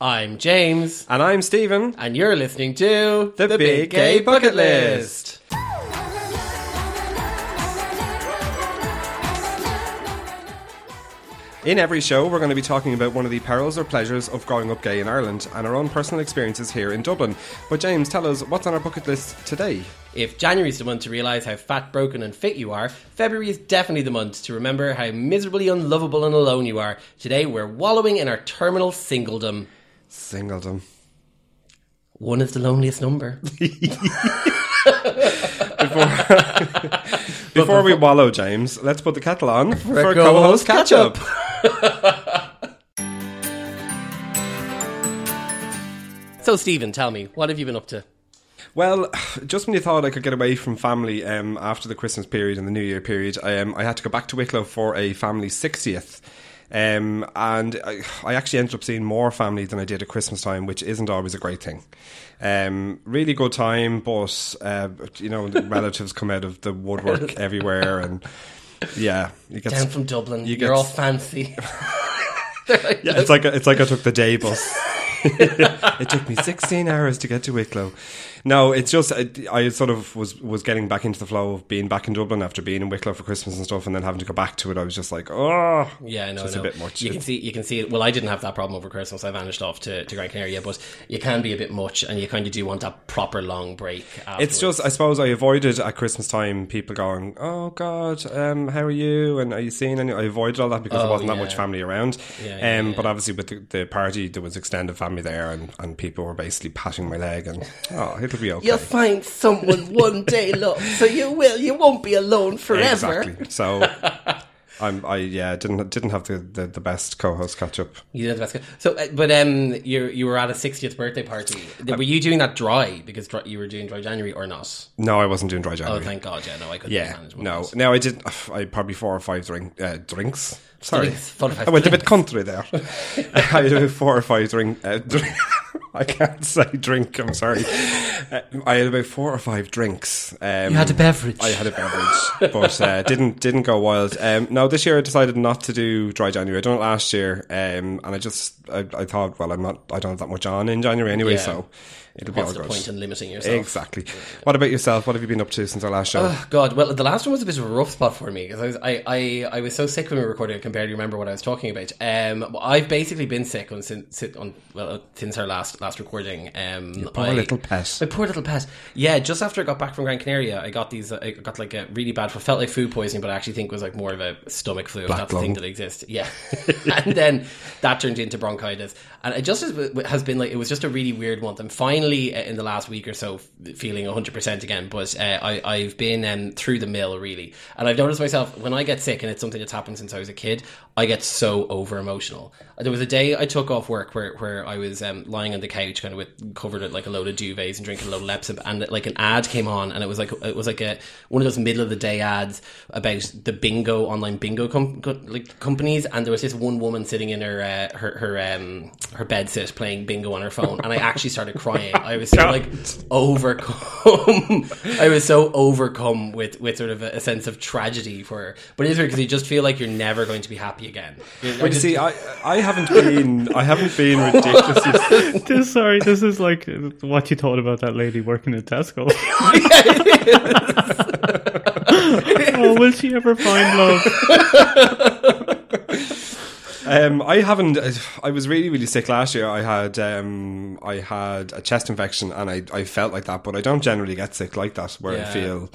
I'm James, And I'm Stephen. and you're listening to The Big Gay Bucket List. In every show, we're going to be talking about one of the perils or pleasures of growing up gay in Ireland and our own personal experiences here in Dublin. But James, tell us what's on our bucket list today. If January's the month to realise how fat, broken, and fit you are, February is definitely the month to remember how miserably unlovable and alone you are. Today, we're wallowing in our terminal singledom. Singledom. One is the loneliest number. Before we wallow, James, let's put the kettle on for, a co-host co-host catch up. So, Stephen, tell me, what have you been up to? Well, just when you thought I could get away from family um, after the Christmas period and the New Year period, I, um, I had to go back to Wicklow for a family 60th. Um, and I, I actually ended up seeing more family than I did at Christmas time, which isn't always a great thing. Um, really good time, but uh, you know, relatives come out of the woodwork everywhere, and yeah, you get Down from Dublin, you are all fancy. yeah, it's like it's like I took the day bus. it took me 16 hours to get to Wicklow. No, it's just I, I sort of was was getting back into the flow of being back in Dublin after being in Wicklow for Christmas and stuff, and then having to go back to it. I was just like, oh, Yeah, I know. Just I a bit much. You can see, you can see it. Well, I didn't have that problem over Christmas. I vanished off to, to Gran Canaria, but you can be a bit much, and you kind of do want that proper long break. Afterwards. It's just, I suppose, I avoided at Christmas time people going, "Oh God, um, how are you? And are you seeing any?" I avoided all that because there Oh, wasn't that much family around. Yeah, yeah, um, yeah. But obviously, with the, the party, there was extended family there, and, and people were basically patting my leg and, "Oh, it'll be okay." You'll find someone one day, love. So you will. You won't be alone forever. Exactly. So, I'm, I yeah didn't didn't have the, the, the best co-host catch up. You did the best. So, uh, but um, you you were at a 60th birthday party. Were you doing that dry because dry, you were doing dry January or not? No, I wasn't doing dry January. Oh, thank God. Yeah, no, I couldn't. yeah, manage one no. of I did. I probably four or five drink uh, drinks. Sorry, Drinks, five I went a bit drinks. country there. I had four or five drink. Uh, drink I can't say drink. I'm sorry. Uh, I had about four or five drinks. Um, You had a beverage. I had a beverage, but uh, didn't didn't go wild. Um, no, this year I decided not to do dry January. I done it last year, um, and I just I, I thought, well, I'm not. I don't have that much on in January anyway, Yeah. so it'll be What's all the good. point in limiting yourself? Exactly. What about yourself? What have you been up to since our last show? Oh, God, well, the last one was a bit of a rough spot for me because I was I, I, I was so sick when we were recording. I can barely remember what I was talking about. Um, I've basically been sick on since on well since our last last recording. Um, poor I- little pet. My poor little pet. Yeah, just after I got back from Gran Canaria, I got these. I got like a really bad. Felt like food poisoning, but I actually think it was like more of a stomach flu. Black That's the thing that exists. Yeah, and then that turned into bronchitis, and it just has, has been like it was just a really weird month. I'm finally uh, in the last week or so feeling 100 percent again, but uh, I, I've been um, through the mill really, and I've noticed myself when I get sick, and it's something that's happened since I was a kid. I get so over emotional. There was a day I took off work where, where I was um, lying on the couch, kind of with covered with like a load of duvets and drinking a load of Lemsip, and like an ad came on, and it was like it was like a one of those middle of the day ads about the bingo online bingo com- like companies, and there was this one woman sitting in her uh, her her um her bed sit playing bingo on her phone, and I actually started crying. I was so like overcome. I was so overcome with with sort of a, a sense of tragedy for her. But it is weird because you just feel like you're never going to be happy again. I But you just- see, I I haven't been I haven't been ridiculous. This, sorry, this is like uh, what you thought about that lady working at Tesco. oh, will she ever find love? Um, I haven't. I was really really sick last year. I had um I had a chest infection and I I felt like that, but I don't generally get sick like that where I feel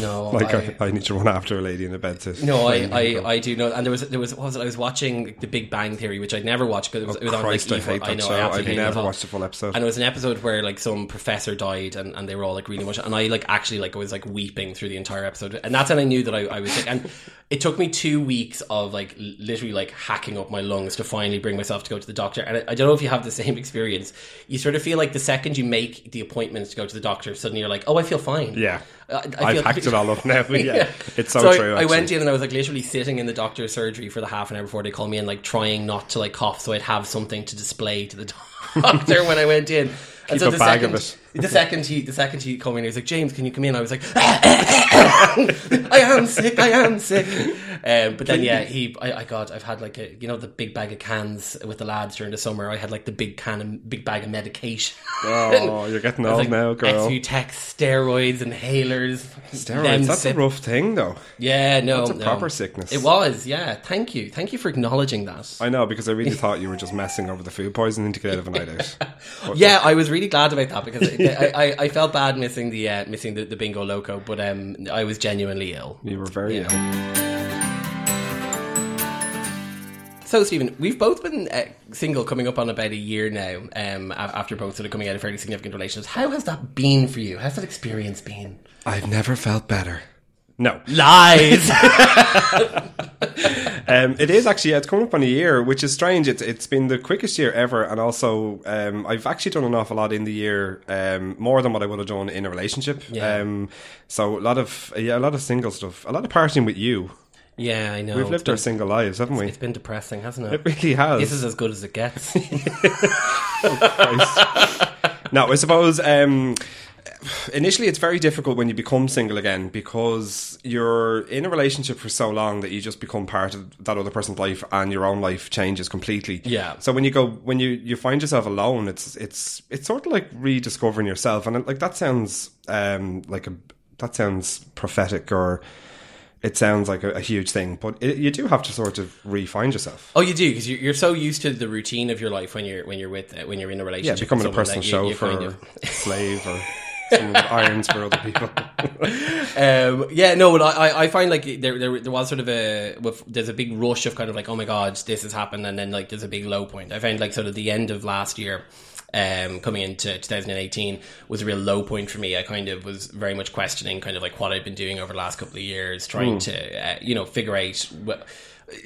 no, like I, I, I need to run after a lady in a bed sit. No, I, I, I do know, and there was there was what was it? I was watching The Big Bang Theory, which I'd never watched because it was, it was Oh, Christ, on I hate E4. that know, show. I I've absolutely hate it never watched the full episode. And it was an episode where like some professor died, and, and they were all like really much, and I like actually like I was like weeping through the entire episode, and that's when I knew that I, I was sick. And it took me two weeks of like literally like hacking up my lungs to finally bring myself to go to the doctor. And I, I don't know if you have the same experience. You sort of feel like the second you make the appointment to go to the doctor, suddenly you're like, oh, I feel fine. Yeah. I, I I've feel- hacked it all up now. Yeah, Yeah. it's so, I- true. I, went in and I was like literally sitting in the doctor's surgery for the half an hour before they called me in, like trying not to like cough, so I'd have something to display to the doctor when I went in. And so a the bag second, of it. The second he, the second he came in, he was like, "James, can you come in?" I was like, ah, ah, ah, "I am sick. I am sick." Um, but then, yeah, he, I, I got, I've had like a, you know, the big bag of cans with the lads during the summer. I had like the big can, of, big bag of medication. Oh, you're getting old now, girl. Exputex, steroids, inhalers. Steroids. That's a rough thing, though. Yeah, no, That's a no. proper sickness. It was, yeah. Thank you, thank you for acknowledging that. I know because I really thought you were just messing over the food poisoning to get out of a night out. But, Yeah, I was really glad about that because I, I, I felt bad missing the uh, missing the, the bingo loco, but um, I was genuinely ill. you were very Yeah. ill. So, Stephen, we've both been uh, single coming up on about a year now. Um, after both sort of coming out of fairly significant relationships, how has that been for you? How's that experience been? I've never felt better. No, Lies. um, it is actually. Yeah, it's coming up on a year, which is strange. It's it's been the quickest year ever, and also um, I've actually done an awful lot in the year, um, more than what I would have done in a relationship. Yeah. Um, so a lot of yeah, a lot of single stuff, a lot of partying with you. yeah, I know. We've lived been- our single lives, haven't we? It's been depressing, hasn't it? It really has. This is as good as it gets. No, I suppose um, initially it's very difficult when you become single again because you're in a relationship for so long that you just become part of that other person's life and your own life changes completely. Yeah. So when you go when you you find yourself alone, it's it's it's sort of like rediscovering yourself, and it, like that sounds um like a that sounds prophetic or. It sounds like a, a huge thing, but it, you do have to sort of re-find yourself. Oh, you do because you're, you're so used to the routine of your life when you're when you're with uh, when you're in a relationship. Yeah, becoming a personal you- chauffeur, kind of- slave, or someone with irons for other people. Um, yeah, no, but I, I- find like there, there there was sort of a with, there's a big rush of kind of like oh my god this has happened and then like there's a big low point. I found like sort of the end of last year. Um, coming into 2018 was a real low point for me. I kind of was very much questioning kind of like what I'd been doing over the last couple of years, trying to uh, you know figure out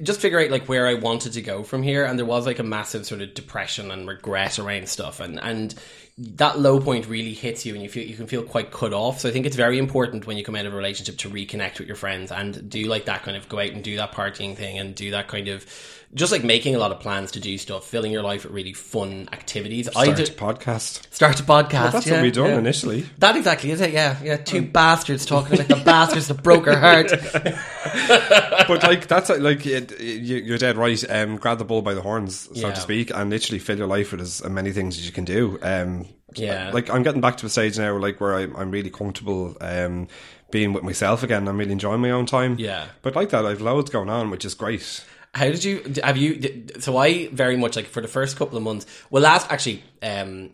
just figure out like where I wanted to go from here. And there was like a massive sort of depression and regret around stuff, and and that low point really hits you, and you feel you can feel quite cut off. So I think it's very important when you come out of a relationship to reconnect with your friends and do like that kind of go out and do that partying thing and do that kind of just like making a lot of plans to do stuff, filling your life with really fun activities. I Start do a podcast. start a podcast. Well, that's yeah, what we done yeah. initially. That exactly is it. Yeah, yeah. Two bastards talking like the bastards that broke her heart. but like that's like it, you, you're dead right. Um, grab the bull by the horns, so Yeah. to speak, and literally fill your life with as many things as you can do. Um, Yeah. like I'm getting back to a stage now, like where I'm, I'm really comfortable. Um, being with myself again, I'm really enjoying my own time. Yeah. but like that, I've loads going on, which is great. How did you have you? So I very much like for the first couple of months. Well, last actually, um,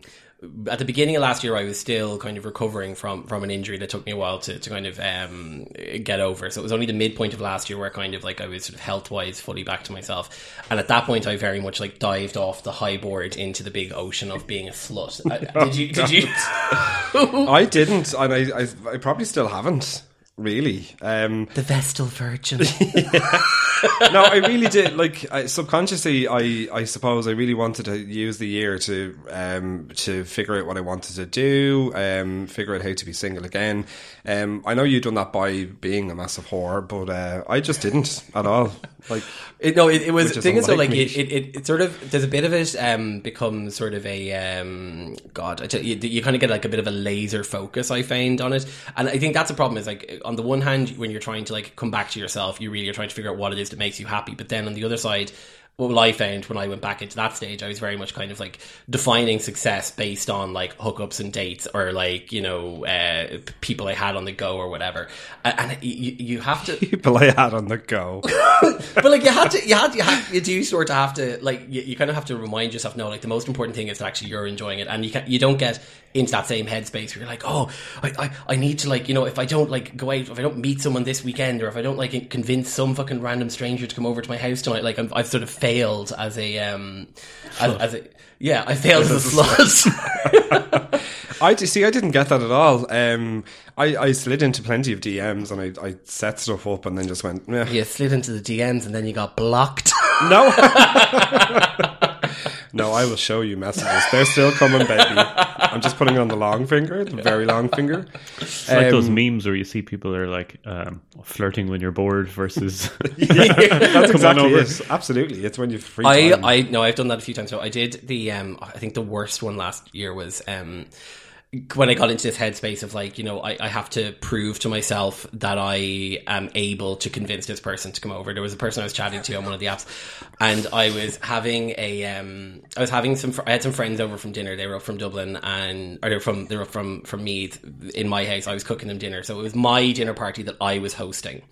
at the beginning of last year, I was still kind of recovering from from an injury that took me a while to, to kind of um, get over. So it was only the midpoint of last year where kind of like I was sort of health wise fully back to myself. And at that point, I very much like dived off the high board into the big ocean of being a slut. Uh, did you? Did you? I didn't, and I, I, I probably still haven't. Really, um, the Vestal Virgin. no, I really did. Like I, subconsciously, I I suppose I really wanted to use the year to um to figure out what I wanted to do, um, figure out how to be single again. Um, I know you've done that by being a massive whore, but uh, I just didn't at all. Like It, no, it, it was Which the is thing is though, like it, it, it, it sort of there's a bit of it um becomes sort of a um God, you, you kind of get like a bit of a laser focus. I find on it, and I think that's a problem. Is like on the one hand, when you're trying to like come back to yourself, you really are trying to figure out what it is that makes you happy. But then on the other side. What I found when I went back into that stage, I was very much kind of like defining success based on like hookups and dates or like, you know, uh, people I had on the go or whatever. And, you, you have to, people I had on the go. but like you had to, you had, you had, you do sort of have to, like, you, you kind of have to remind yourself, no, like the most important thing is that actually you're enjoying it, and you can, you don't get into that same headspace where you're like, oh, I, I, I need to like, you know, if I don't like go out, if I don't meet someone this weekend, or if I don't like convince some fucking random stranger to come over to my house tonight, like I'm, I've sort of failed as a, um, as, as a, yeah, I failed as a slut. I see. I didn't get that at all. Um, I, I slid into plenty of DMs and I, I set stuff up and then just went. Yeah, you slid into the DMs and then you got blocked. No, No, I will show you messages. They're still coming, baby. I'm just putting on the long finger, the very long finger. It's like those Um, memes where you see people are like um, flirting when you're bored versus. That's exactly over. it. Absolutely, it's when you've free I, time. I no, I've done that a few times. So I did the um, I think the worst one last year was um, when I got into this headspace of like, you know, I, I have to prove to myself that I am able to convince this person to come over. There was a person I was chatting to on one of the apps, and I was having a um, I was having some. I had some friends over from dinner. They were up from Dublin, and or they were from they were from from Meath in my house. I was cooking them dinner, so it was my dinner party that I was hosting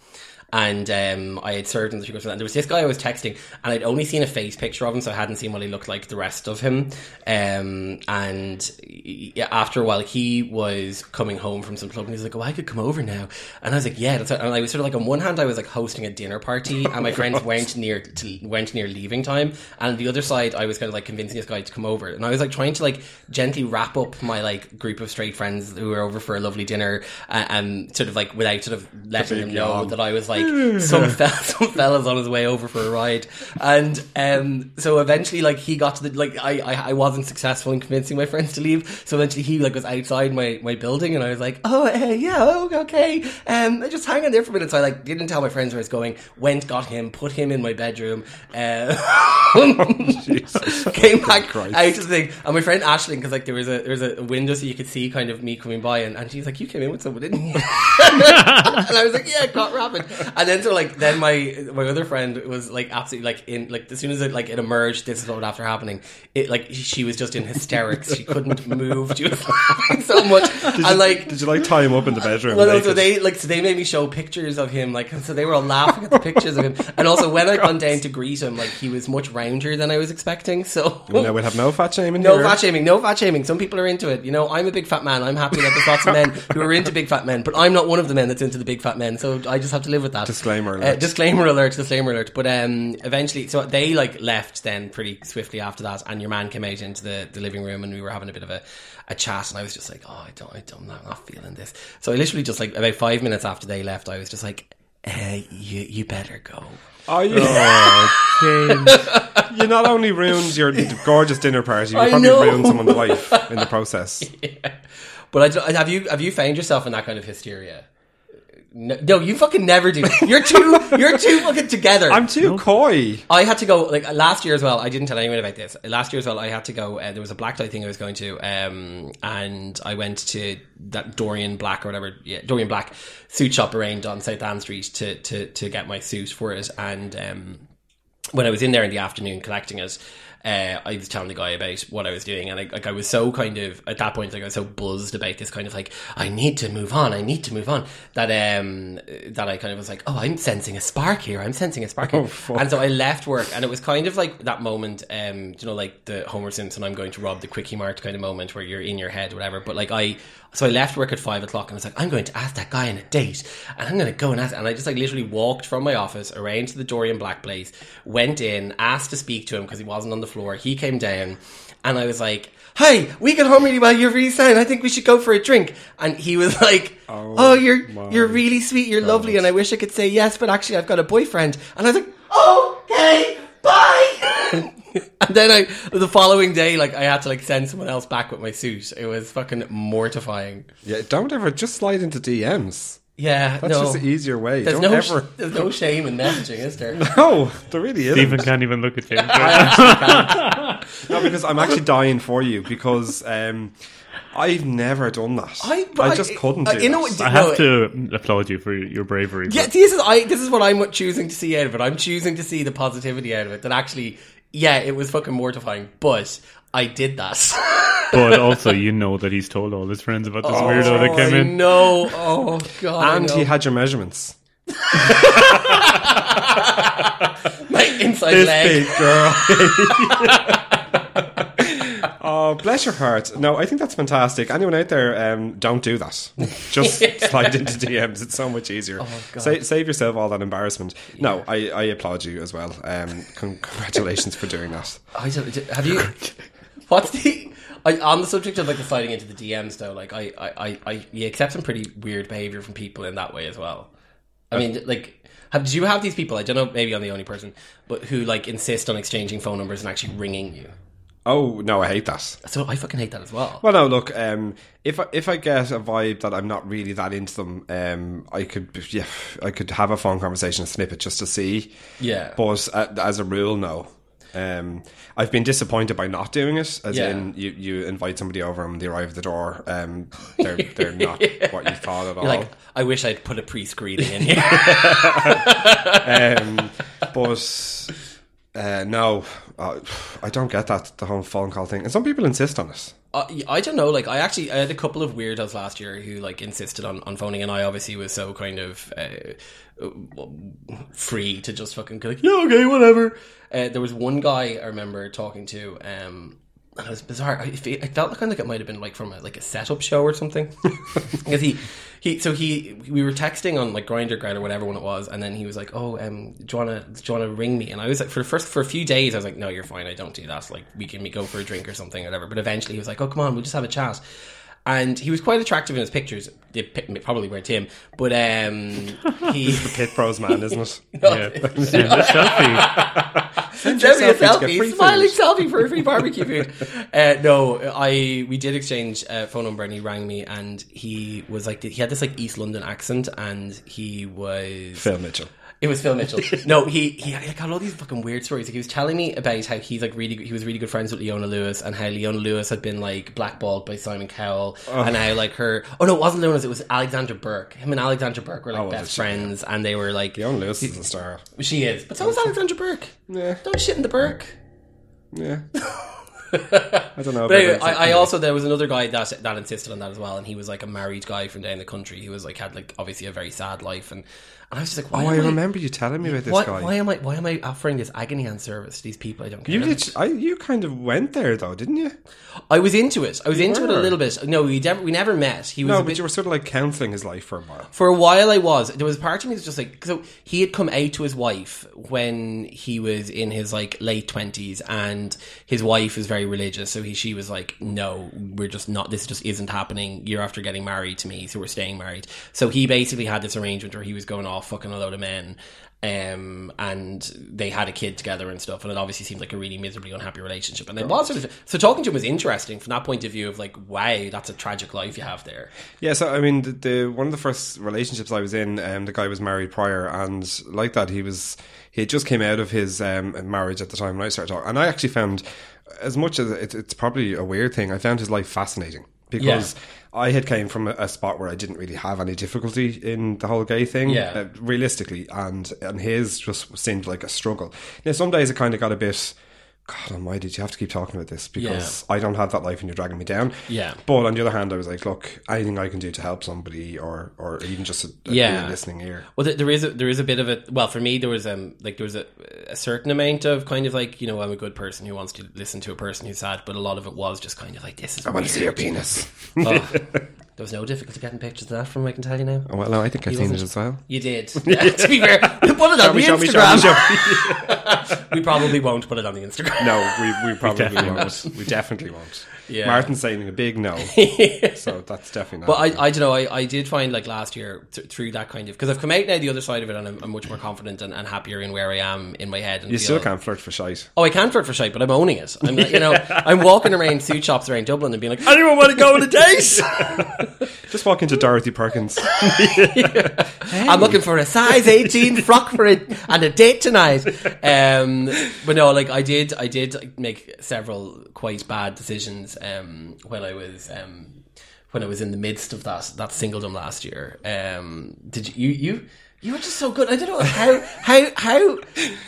and um, I had served in the sugar and there was this guy I was texting and I'd only seen a face picture of him so I hadn't seen what he looked like the rest of him. Um, and yeah, after a while he was coming home from some club and he's like oh I could come over now. And I was like yeah that's and I was sort of like on one hand I was like hosting a dinner party and my friends went near to, went near leaving time. And on the other side I was kind of like convincing this guy to come over. And I was like trying to like gently wrap up my like group of straight friends who were over for a lovely dinner uh, and sort of like without sort of letting them know that I was like some fella, some fella's on his way over for a ride, and um, so eventually like he got to the like I, I I wasn't successful in convincing my friends to leave, so eventually he like was outside my my building, and I was like, oh uh, yeah, oh, okay, um, just hang on there for a minute. So I like didn't tell my friends where I was going, went got him, put him in my bedroom, uh, came back Christ. out to the thing, and my friend Ashling because like there was a there was a window so you could see kind of me coming by, and, and she's like, you came in with someone, didn't you? and I was like, yeah, got rapid. And then so like then my my other friend was like absolutely like in like as soon as it like it emerged, this is what would after happening. It like she was just in hysterics. She couldn't move. She was laughing so much. Did and like Did you like tie him up in the bedroom? well, no, so they like so they made me show pictures of him, like so they were all laughing at the pictures of him, and also when I oh, gone down to greet him, like he was much rounder than I was expecting. So no, we'll have no fat shaming no here. fat shaming, no fat shaming. Some people are into it. You know, I'm a big fat man. I'm happy that there's lots of men who are into big fat men, but I'm not one of the men that's into the big fat men. So I just have to live with that. Disclaimer Uh, alert. disclaimer alert. Disclaimer alert. But um, eventually, so they like left then pretty swiftly after that, and your man came out into the, the living room, and we were having a bit of a, a chat, and I was just like, oh, I don't, I don't, I'm not feeling this. So I literally just like about five minutes after they left, I was just like, uh, you you better go. Oh, you, James. you not only ruined your gorgeous dinner party, you I probably know. ruined someone's life in the process. But I, have you have you found yourself in that kind of hysteria? No, no, you fucking never do. You're too you're too fucking together. I'm too coy. I had to go like last year as well. I didn't tell anyone about this. Last year as well, I had to go. Uh, there was a black tie thing I was going to, um, and I went to that Dorian Black or whatever, yeah, Dorian Black suit shop arranged on South Anne Street to to to get my suit for it. And um, when I was in there in the afternoon collecting it, uh, I was telling the guy about what I was doing, and I, like I was so kind of at that point, like I was so buzzed about this kind of like I need to move on, I need to move on. That um that I kind of was like, oh, I'm sensing a spark here, I'm sensing a spark here, and so I left work, and it was kind of like that moment, um, you know, like the Homer Simpson, I'm going to rob the Kwik-E-Mart kind of moment where you're in your head, whatever. But like I, so I left work at five o'clock, and I was like, I'm going to ask that guy on a date, and I'm going to go and ask, and I just like literally walked from my office, around to the Dorian Black place, went in, asked to speak to him because he wasn't on the floor. He came down, and I was like, "Hey, we get home really well. You're really sound. I think we should go for a drink." And he was like, "Oh, oh you're you're really sweet. You're lovely, and I wish I could say yes, but actually, I've got a boyfriend." And I was like, "Okay, bye." and then I, the following day, like I had to like send someone else back with my suit. It was fucking mortifying. Yeah, don't ever just slide into DMs. Yeah, That's no. just the easier way. There's don't no, ever. there's no shame in messaging, is there? No, there really isn't. Stephen can't even look at James. No, because I'm actually dying for you because um, I've never done that. I, I, just couldn't uh, do you know that. what? I no, have to applaud you for your bravery. Yeah, but this is I. This is what I'm choosing to see out of it. I'm choosing to see the positivity out of it. That actually, yeah, it was fucking mortifying, but I did that. but also, you know that he's told all his friends about this weirdo that oh, came I in. No, Oh god. and he had your measurements. my inside This leg. big girl. oh, bless your heart. No, I think that's fantastic. Anyone out there, um, don't do that. Just slide into DMs. It's so much easier. Oh, Sa- save yourself all that embarrassment. No, I, I applaud you as well. Um, con- congratulations for doing that. I don't, have you? What's the? I, on the subject of like the sliding into the DMs though, like I, I, I, I you accept some pretty weird behavior from people in that way as well. I mean, like, have, did you have these people? I don't know. Maybe I'm the only person, but who like insist on exchanging phone numbers and actually ringing you. Oh no, I hate that. So I fucking hate that as well. Well, no, look. Um, if I, if I get a vibe that I'm not really that into them, um, I could yeah, I could have a phone conversation, a snippet just to see. Yeah. But uh, as a rule, no. Um, I've been disappointed by not doing it. As Yeah. in, you, you invite somebody over and they arrive at the door, um, they're they're not what you thought at all. You're like, I wish I'd put a pre-screening in here. um, but uh, no, uh, I don't get that the whole phone call thing. And some people insist on it. Uh, I don't know. Like, I actually I had a couple of weirdos last year who like insisted on, on phoning, and I obviously was so kind of uh, free to just fucking go like, yeah, okay, whatever. Uh, there was one guy I remember talking to, um, and it was bizarre. I, I felt kind of like it might have been like from a, like a setup show or something, because he. He, so he we were texting on like Grindr Grind or whatever one it was, and then he was like, "Oh, um, do you wanna do you wanna ring me?" And I was like, for the first for a few days, I was like, "No, you're fine. I don't do that. Like, we can go for a drink or something, or whatever." But eventually, he was like, "Oh, come on, we'll just have a chat." And he was quite attractive in his pictures. They probably weren't him, but um, he Pit pros man, isn't it? Yeah. Selfie. Send Send me a selfie smiling selfie for free barbecue food. Uh, no, I we did exchange a phone number, and he rang me, and he was like, he had this like East London accent, and he was Phil Mitchell. It was Phil Mitchell. no, he he like, had all these fucking weird stories. Like, he was telling me about how he's like really he was really good friends with Leona Lewis and how Leona Lewis had been like blackballed by Simon Cowell and how like her oh no it wasn't Leona's it was Alexandra Burke. Him and Alexandra Burke were like Oh, best friends and they were like Leona Lewis is a star. she is, but so was Alexandra Burke. Yeah. Don't shit in the Burke. Yeah. I don't know. But anyway, that. I, I also there was another guy that that insisted on that as well, and he was like a married guy from down the country. He was like had like obviously a very sad life, and and I was just like, why Oh, I am remember you telling me about this why, guy. why am I why am I offering this agony hand service to these people I don't care? you did. I, you kind of went there though, didn't you? I was into it. I was into it a little bit. No, we never we never met. He was No, but bit, you were sort of like counselling his life for a while. for a while. I was. There was a part of me that's just like so he had come out to his wife when he was in his like late twenties, and his wife is very religious. So he she was like, "No, we're just not. This just isn't happening. You're after getting married to me, so we're staying married." So he basically had this arrangement where he was going off fucking a load of men. Um, and they had a kid together and stuff, and it obviously seemed like a really miserably unhappy relationship. And it was sort of so talking to him was interesting from that point of view of like, wow, that's a tragic life you have there. Yeah, so I mean, the, the one of the first relationships I was in, um, the guy was married prior, and like that, he was he just came out of his um, marriage at the time when I started talking, and I actually found, as much as it, it's probably a weird thing, I found his life fascinating because I had came from a, a spot where I didn't really have any difficulty in the whole gay thing, Yeah. uh, realistically, and and his just seemed like a struggle. Now, some days it kind of got a bit. God almighty, do you have to keep talking about this? Because I don't have that life and you're dragging me down. Yeah. But on the other hand, I was like, look, anything I can do to help somebody or, or even just a, a Yeah. listening ear. Well, there- there is a, there is a bit of it. Well, for me, there was um like there was a, a certain amount of kind of like you know I'm a good person who wants to listen to a person who's sad, but a lot of it was just kind of like this is. I want to see your penis. Oh, there was no difficulty getting pictures of that from. I can tell you now. Oh, well, no, I think I've seen it wasn't- as well. You did. to be fair, we put it on the Show me, show Instagram. me, show me. we probably won't put it on the Instagram. No, we, we probably won't. We definitely won't. Yeah. Martin's saying a big no. so that's definitely not. But I, I don't know. I, I did find like last year th- through that kind of because I've come out now the other side of it and I'm, I'm much more confident and, and happier in where I am in my head. And you still can't flirt for shite. Oh, I can flirt for shite, but I'm owning it. I'm, like, you know, I'm walking around suit shops around Dublin and being like, anyone want to go on a date? Just walk into Dorothy Perkins. I'm looking for a size 18 frock for it and a date tonight. Um, but no, like I did, I did make several quite bad decisions um, when I was. Um, when I was in the midst of that that singledom last year, um, did you you you you were just so good? I don't know how how how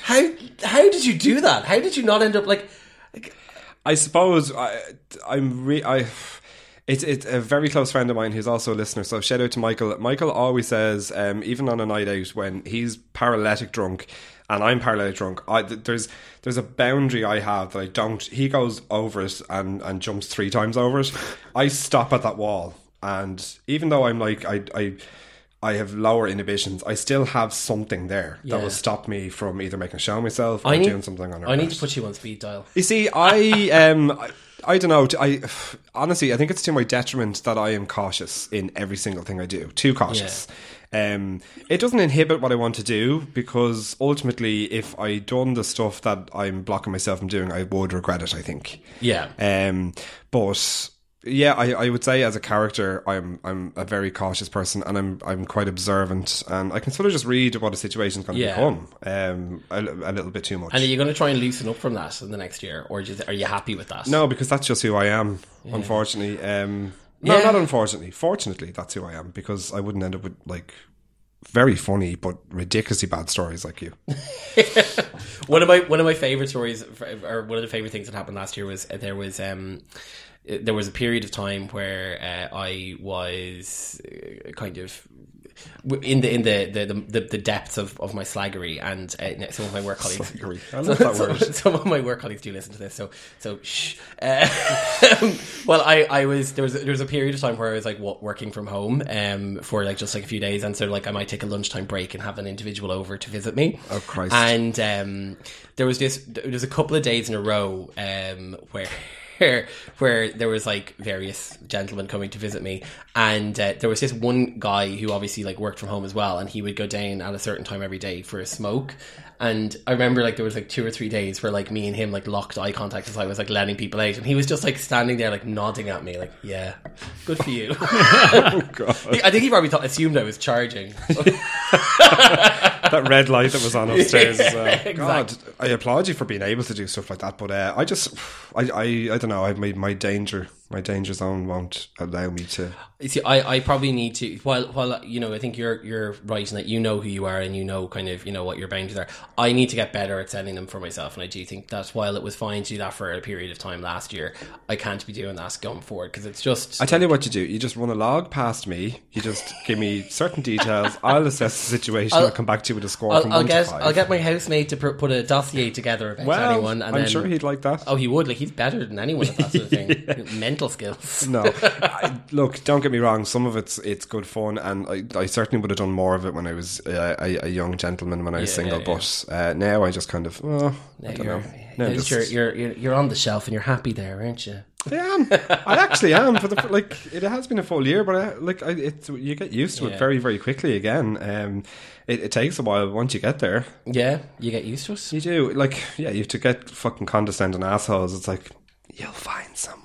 how how did you do that? How did you not end up like? like I suppose I, I'm re- I. It's it's a very close friend of mine who's also a listener. So shout out to Michael. Michael always says, um, even on a night out when he's paralytic drunk and I'm parallel drunk, I, th- there's there's a boundary I have that I don't. He goes over it and and jumps three times over it. I stop at that wall, and even though I'm like I I. I have lower inhibitions. I still have something there that will stop me from either making a show of myself or need doing something on. I need to put you on speed dial. You see, I um, I, I don't know. I honestly, I think it's to my detriment that I am cautious in every single thing I do. Too cautious. Um, it doesn't inhibit what I want to do because ultimately, if I done the stuff that I'm blocking myself from doing, I would regret it. I think. Yeah. Um, but yeah, I, I would say as a character, I'm I'm a very cautious person, and I'm I'm quite observant, and I can sort of just read what a situation's going to Yeah. become. Um, a, a little bit too much. And are you going to try and loosen up from that in the next year, or just, are you happy with that? no, because that's just who I am. Unfortunately, um, no, Yeah. not unfortunately. Fortunately, that's who I am because I wouldn't end up with like very funny but ridiculously bad stories like you. One of my one of my favorite stories, or one of the favorite things that happened last year was uh, there was um there was a period of time where uh, I was uh, kind of in the in the the, the, the depths of, of my slaggery, and uh, some of my work colleagues. Slaggery. I love that some, word. some of my work colleagues do listen to this, so so shh. Uh, well, I, I was there was there was a period of time where I was like wo- working from home um for like just like a few days, and so like I might take a lunchtime break and have an individual over to visit me. Oh, Christ. And um, there was this there was a couple of days in a row um where. Where there was like various gentlemen coming to visit me, and uh, there was this one guy who obviously like worked from home as well, and he would go down at a certain time every day for a smoke. And I remember like there was like two or three days where like me and him like locked eye contact as I was like letting people out, and he was just like standing there like nodding at me like, "Yeah, good for you." He- I think he probably thought assumed I was charging. that red light that was on upstairs as well. Exactly. God, I applaud you for being able to do stuff like that, but uh, I just, I, I, I don't know. I my my danger, my danger zone won't allow me to. You see, I, I probably need to while while you know I think you're you're right in that you know who you are and you know kind of you know what your boundaries are. I need to get better at setting them for myself, and I do think that while it was fine to do that for a period of time last year, I can't be doing that going forward because it's just I tell you what you do. You just run a log past me. You just give me certain details. I'll assess the situation. I'll, come back to you with a score I'll, from I'll get 5 I'll get my housemate to pr- put a dossier together about well, anyone, and I'm then sure he'd like that. oh he would like he's better than anyone at that sort of thing. Mental skills. No, I, look, don't get me wrong. Some of it's it's good fun, and I, I certainly would have done more of it when I was uh, a, a young gentleman when I was Yeah, single. yeah, But uh, now I just kind of, oh, I don't know. Now just- you're, you're you're on the shelf and you're happy there, aren't you? I am. I actually am. For the like, it has been a full year, but I, like, I, it's you get used to Yeah. it very, very quickly. Again, um, it, it takes a while. Once you get there, Yeah, you get used to it. you do. Like, yeah, you have to get fucking condescending assholes. It's like you'll find someone.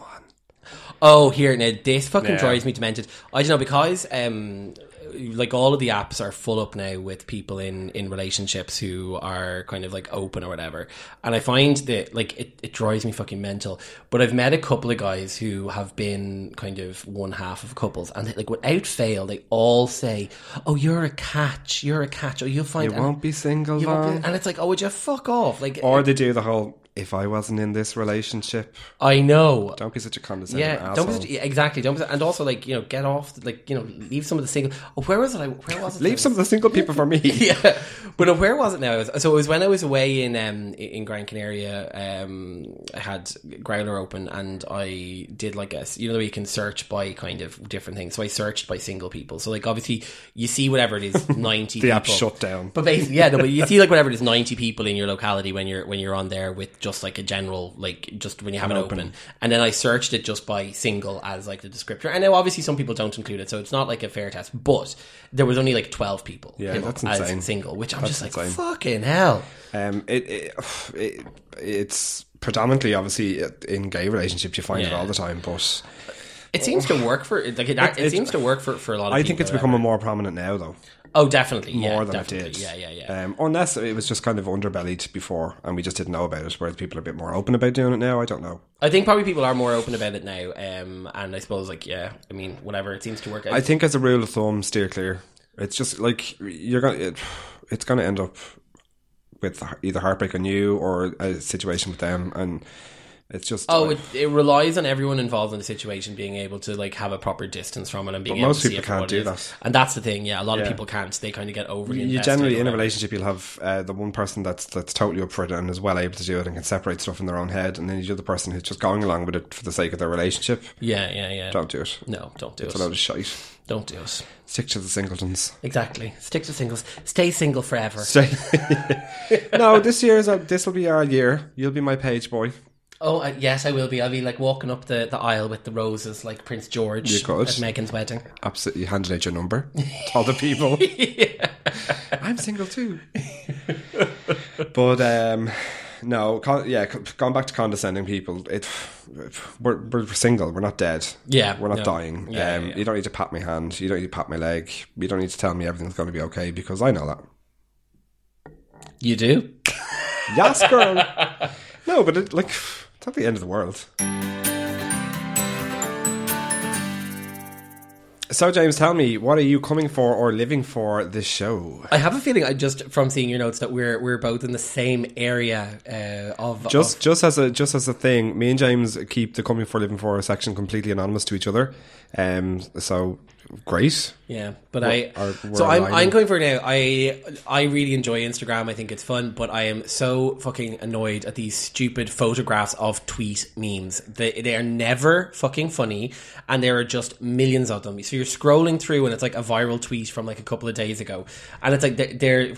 Oh, here now this fucking Yeah. drives me demented. I don't know because um, like all of the apps are full up now with people in in relationships who are kind of like open or whatever, and I find that like it, it drives me fucking mental. But I've met a couple of guys who have been kind of one half of couples, and they, like without fail, they all say, "Oh, you're a catch. You're a catch. Oh, you'll find You won't be single you be-" and it's like, oh, would you fuck off? Like, Or they do the whole. If I wasn't in this relationship, I know. don't be such a condescending Yeah, asshole. don't be, yeah, exactly. Don't be, and also like you know, get off. Like you know, leave some of the single. Oh, where was it? I where was it? Leave some of the single people for me. yeah, but where was it now? It was- So it was when I was away in um in Gran Canaria. Um, I had Growlr open, and I did like a you know you can search by kind of different things. So I searched by single people. So like obviously you see whatever it is ninety. The people. app shut down. But basically, yeah, no, but you see like whatever it is, ninety people in your locality when you're when you're on there with just like a general like just when you have it open. And then I searched it just by single as like the descriptor. And now obviously some people don't include it, so it's not like a fair test. But there was only like twelve people. Yeah, that's as insane. single, which I'm just like insane. fucking hell. Um, it, it, it it's predominantly obviously in gay relationships you find it all the time, but It seems to work for like it, it, it- seems to work for, for a lot of people. I think it's becoming more prominent now though, oh definitely more yeah, than definitely. it did. Yeah, yeah, yeah. Um, unless it was just kind of underbellied before and we just didn't know about it, whereas people are a bit more open about doing it now. I don't know. I think probably people are more open about it now. Um, and I suppose like yeah, I mean whatever it seems to work out. I think as a rule of thumb, steer clear. It's just like you're gonna. It, it's gonna end up with either heartbreak on you or a situation with them, and it's just. Oh, it, it relies on everyone involved in the situation being able to like have a proper distance from it and being But able most people can't do that. And that's the thing. Yeah, a lot of people can't. They kind of get overly. you generally in a relationship you'll have uh, the one person that's that's totally up for it and is well able to do it and can separate stuff in their own head, and then you the other person who's just going along with it for the sake of their relationship. Yeah, yeah, yeah. Don't do it. no, don't do It's it. It's a load of shite. Don't do it. Stick to the singletons. Exactly. Stick to singles. Stay single forever. Stay- no, this year's our, this will be our year. You'll be my page boy. Oh uh, yes, I will be. I'll be like walking up the, the aisle with the roses, like Prince George You could. at Meghan's wedding. Absolutely handing out your number to other people. I'm single too. but um, no, con- yeah, c- going back to condescending people, it we're, we're single. We're not dead. Yeah, we're not no. dying. Yeah, um, yeah. You don't need to pat my hand. You don't need to pat my leg. You don't need to tell me everything's going to be okay because I know that. You do? Yes, girl. no, but it, like it's not the end of the world. So, James, tell me, what are you coming for or living for this show? I have a feeling, I just from seeing your notes, that we're we're both in the same area uh, of Just, of- just as a just as a thing, me and James keep the coming for living for section completely anonymous to each other. Um, so great. Yeah, but I are, so I'm. I'm going for it now. I I really enjoy Instagram. I think it's fun, but I am so fucking annoyed at these stupid photographs of tweet memes. They they are never fucking funny, and there are just millions of them. So you're scrolling through, and it's like a viral tweet from like a couple of days ago, and it's like they're, they're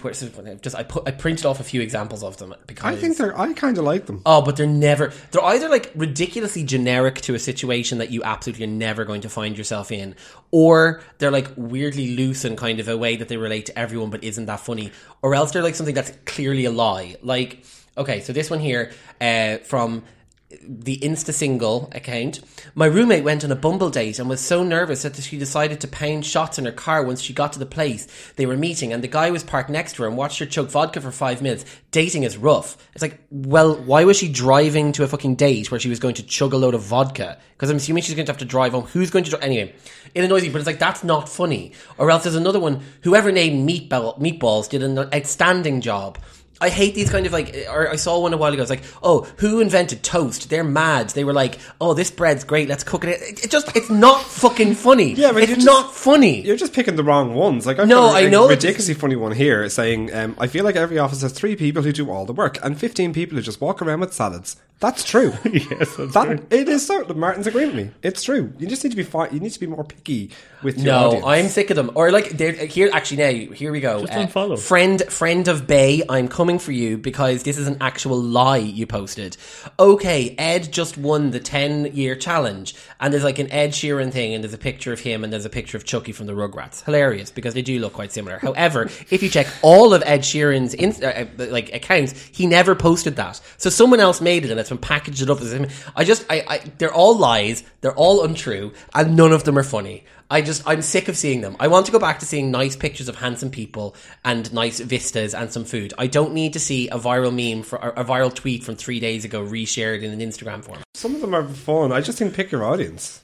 just I put I printed off a few examples of them because I think they're. I kind of like them. Oh, but they're never. They're either like ridiculously generic to a situation that you absolutely are never going to find yourself in, or they're like weirdly loose and kind of a way that they relate to everyone but isn't that funny, or else they're like something that's clearly a lie. Like, okay, so this one here uh, from the Insta single account. My roommate went on a Bumble date and was so nervous that she decided to pound shots in her car once she got to the place they were meeting. And the guy was parked next to her and watched her chug vodka for five minutes. Dating is rough. It's like, well, why was she driving to a fucking date where she was going to chug a load of vodka? Because I'm assuming she's going to have to drive home. Who's going to drive? Anyway, it annoys me, but it's like, that's not funny. Or else there's another one. Whoever named Meatball, Meatballs did an outstanding job. I hate these kind of like, or I saw one a while ago. It's like, oh, who invented toast? They're mad. They were like, oh, this bread's great. Let's cook it. It, it just, it's not fucking funny. Yeah, but you're it's just- not funny. You're just picking the wrong ones. Like I've No, got a, I know. a ridiculously funny one here saying, um, "I feel like every office has three people who do all the work and fifteen people who just walk around with salads." That's true. yes, that's that true. it is so. Martin's agreeing with me. It's true. You just need to be fi- You need to be more picky with your No, audience. I'm sick of them. Or like, here, actually, now here we go. Just unfollow. friend, friend of Bay, I'm coming for you because this is an actual lie you posted. Okay, Ed just won the 10 year challenge, and there's like an Ed Sheeran thing, and there's a picture of him, and there's a picture of Chuckie from the Rugrats. Hilarious because they do look quite similar. However, if you check all of Ed Sheeran's uh, uh, like accounts, he never posted that. So someone else made it, and it's been packaged up as him. I just, I, I, they're all lies. They're all untrue, and none of them are funny. I just I'm sick of seeing them. I want to go back to seeing nice pictures of handsome people and nice vistas and some food. I don't need to see a viral meme for or a viral tweet from three days ago reshared in an Instagram form. Some of them are fun. I just think pick your audience.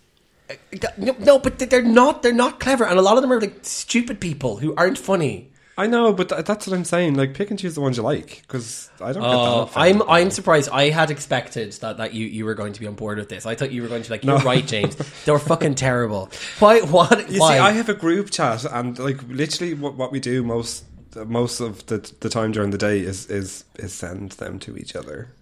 Uh, no, no, but they're not. They're not clever, and a lot of them are like stupid people who aren't funny. I know, but th- that's what I'm saying. Like, pick and choose the ones you like because I don't. Oh, get that oh, I'm. I'm surprised. I had expected that, that you, you were going to be on board with this. I thought you were going to be like, you're right, James. They were fucking terrible. Why? What? You why? see, I have a group chat, and like literally, what, what we do most most of the the time during the day is is is send them to each other.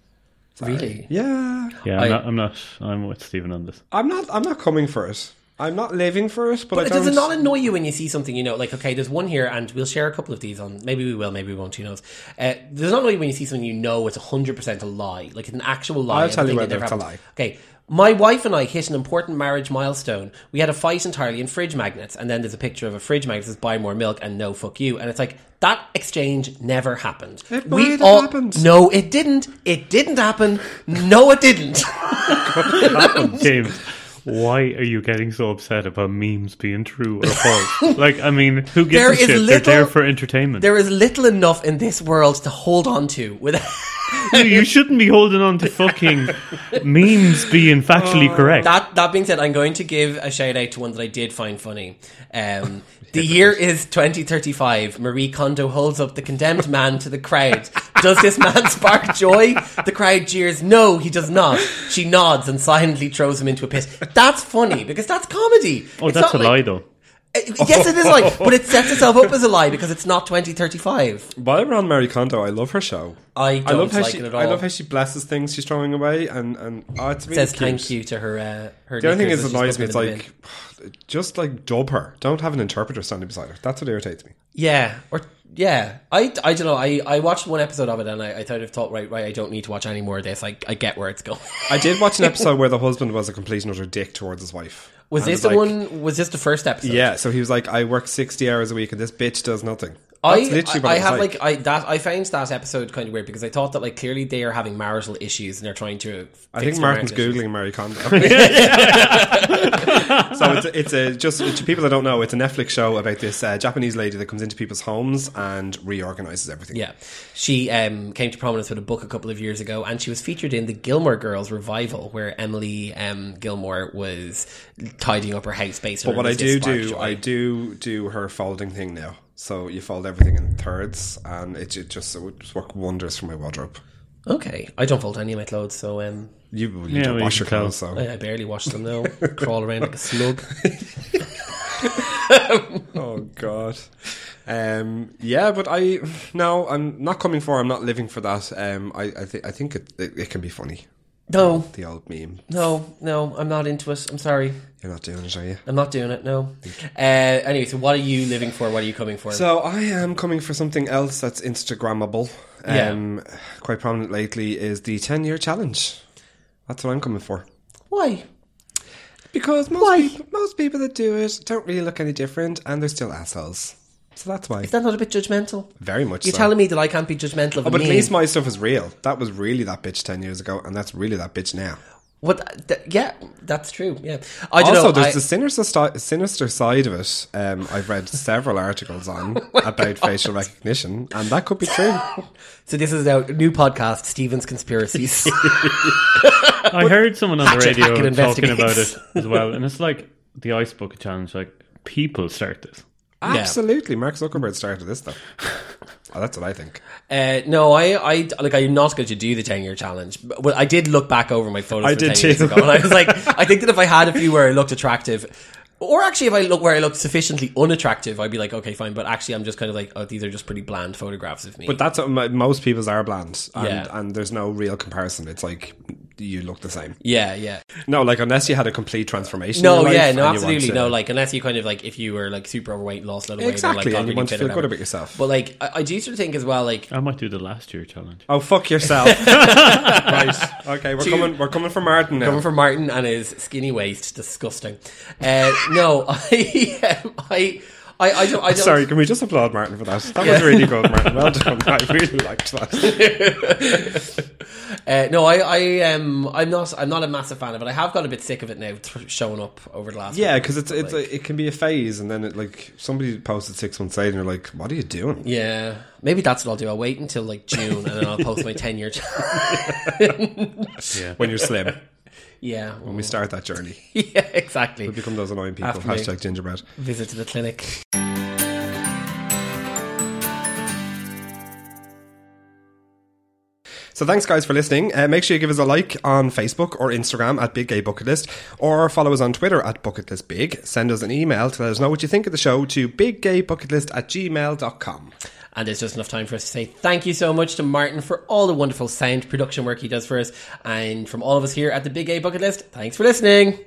really. Yeah, Yeah, I- I'm, not, I'm not. I'm with Stephen on this. I'm not. I'm not coming for it. I'm not living for it. But, But I does don't. it not annoy you when you see something, you know, like, okay, there's one here, and we'll share a couple of these on, maybe we will, maybe we won't, who knows. Uh, does it not annoy you when you see something you know it's 100% a lie, like it's an actual lie? I'll tell you thing whether that it's a never lie. happened? Okay, my wife and I hit an important marriage milestone. We had a fight entirely in fridge magnets, and then there's a picture of a fridge magnet that says buy more milk and no fuck you, and it's like, that exchange never happened. It We might have all- happened. No, it didn't. It didn't happen. No, it didn't. James, why are you getting so upset about memes being true or false? like, I mean, who gives There a shit? They're there for entertainment. there is little enough in this world to hold on to without. you, you shouldn't be holding on to fucking memes being factually correct. That that being said, I'm going to give a shout out to one that I did find funny. Um, the year is 2035. Marie Kondo holds up the condemned man to the crowd. Does this man spark joy? The crowd jeers. No, he does not. She nods and silently throws him into a pit. That's funny because that's comedy. oh, It's that's a like- lie, though. Uh, Yes, it is a lie, but it sets itself up as a lie because it's not 2035. While we're on Marie Kondo, I love her show. I don't I love how like she. it at all. I love how she blesses things she's throwing away, and and oh, it's really says cute. thank you to her. Uh, her The only thing is, that annoys me. It's putting in the bin. like just like dub her. Don't have an interpreter standing beside her. That's what irritates me. Yeah, or yeah, I, I don't know. I, I watched one episode of it and I, I thought, thought right, right, I don't need to watch any more of this. I, I get where it's going. I did watch an episode where the husband was a complete and utter dick towards his wife. Was And this the like- one? Was this the first episode? Yeah, so he was like, I work 60 hours a week and this bitch does nothing. I, literally I, I have like. I that I found that episode kind of weird because I thought that like clearly they are having marital issues and they're trying to. I think Martin's googling Marie Kondo. so it's a, it's a just to people that don't know, it's a Netflix show about this uh, Japanese lady that comes into people's homes and reorganizes everything. Yeah, she um, came to prominence with a book a couple of years ago, and she was featured in the Gilmore Girls revival, where Emily um, Gilmore was tidying up her house based. But what I do do, Joy. I do do her folding thing now. So you fold everything in thirds, and it, it just it would work wonders for my wardrobe. Okay, I don't fold any of my clothes, so um, You, you Yeah, don't wash your can clothes, so I, I barely wash them now. Crawl around like a slug. oh god. Um, yeah, but I no, I'm not coming for. I'm not living for that. Um, I I, th- I think it, it it can be funny. No, The old meme. no, no, I'm not into it. I'm sorry. You're not doing it, are you? I'm not doing it. No. Uh, anyway, so what are you living for? What are you coming for? So I am coming for something else that's Instagrammable. Um, quite prominent lately is the 10 year challenge. That's what I'm coming for. Why? Because most Why? people, most people that do it don't really look any different, and they're still assholes. So that's why. Is that not a bit judgmental? Very much. You're so. telling me that I can't be judgmental of Oh, a but at least my stuff is real. That was really that bitch ten years ago, and that's really that bitch now. What? th- yeah, that's true. Yeah, I don't Also, know. there's I- the sinister sti- sinister side of it. Um, I've read several articles on about facial recognition, and that could be true. so this is our new podcast, Stephen's conspiracies. I heard someone on the Hatchet radio talking about it as well, and it's like the ice bucket challenge. Like people start this. Absolutely, Mark Zuckerberg started this stuff. Oh, that's what I think. uh, no, I, I, like, I'm not going to do the ten year challenge. But well, I did look back over my photos. I from did 10 years too. ago, and I was like, I think that if I had a few where I looked attractive. Or actually, if I look where I look sufficiently unattractive, I'd be like, okay, fine. But actually, I'm just kind of like, oh, these are just pretty bland photographs of me. But that's what mo- most people's are bland, and, Yeah. and there's no real comparison. It's like you look the same. yeah, yeah. No, like unless you had a complete transformation. in No, your life yeah, no, absolutely, to- no. Like, unless you kind of like, if you were like super overweight, and lost a lot of weight, Exactly, or, like, and you got want to feel good about yourself. But like, I, I do sort of think as well, like, I might do the last year challenge. Oh fuck yourself! right. Okay, we're coming. We're coming for Martin now. coming from Martin and his skinny waist, disgusting. Uh, no, I, um, I, I, I don't. I don't Sorry, can we just applaud Martin for that? That was really good, Martin. Well done. I really liked that. Uh, no, I, I, um, I'm not. I'm not a massive fan of it. I have got a bit sick of it now, showing up over the last. Yeah, because it's it's Like- a, it can be a phase, and then it like somebody posted six months later, and you're like, "What are you doing?" Yeah, maybe that's what I'll do. I'll wait until like June and then I'll post my ten year. Yeah. When you're slim, yeah, when we start that journey, yeah, exactly. we become those annoying people. After. Hashtag gingerbread. Visit to the clinic. So thanks, guys, for listening. Uh, make sure you give us a like on Facebook or Instagram at Big Gay Bucket List, or follow us on Twitter at Bucket List Big. Send us an email to let us know what you think of the show to biggaybucketlist at gmail.com. And there's just enough time for us to say thank you so much to Martin for all the wonderful sound production work he does for us. And from all of us here at the Big Gay Bucket List, thanks for listening.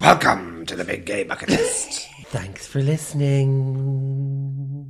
Welcome to the Big Gay Bucket List. Thanks for listening.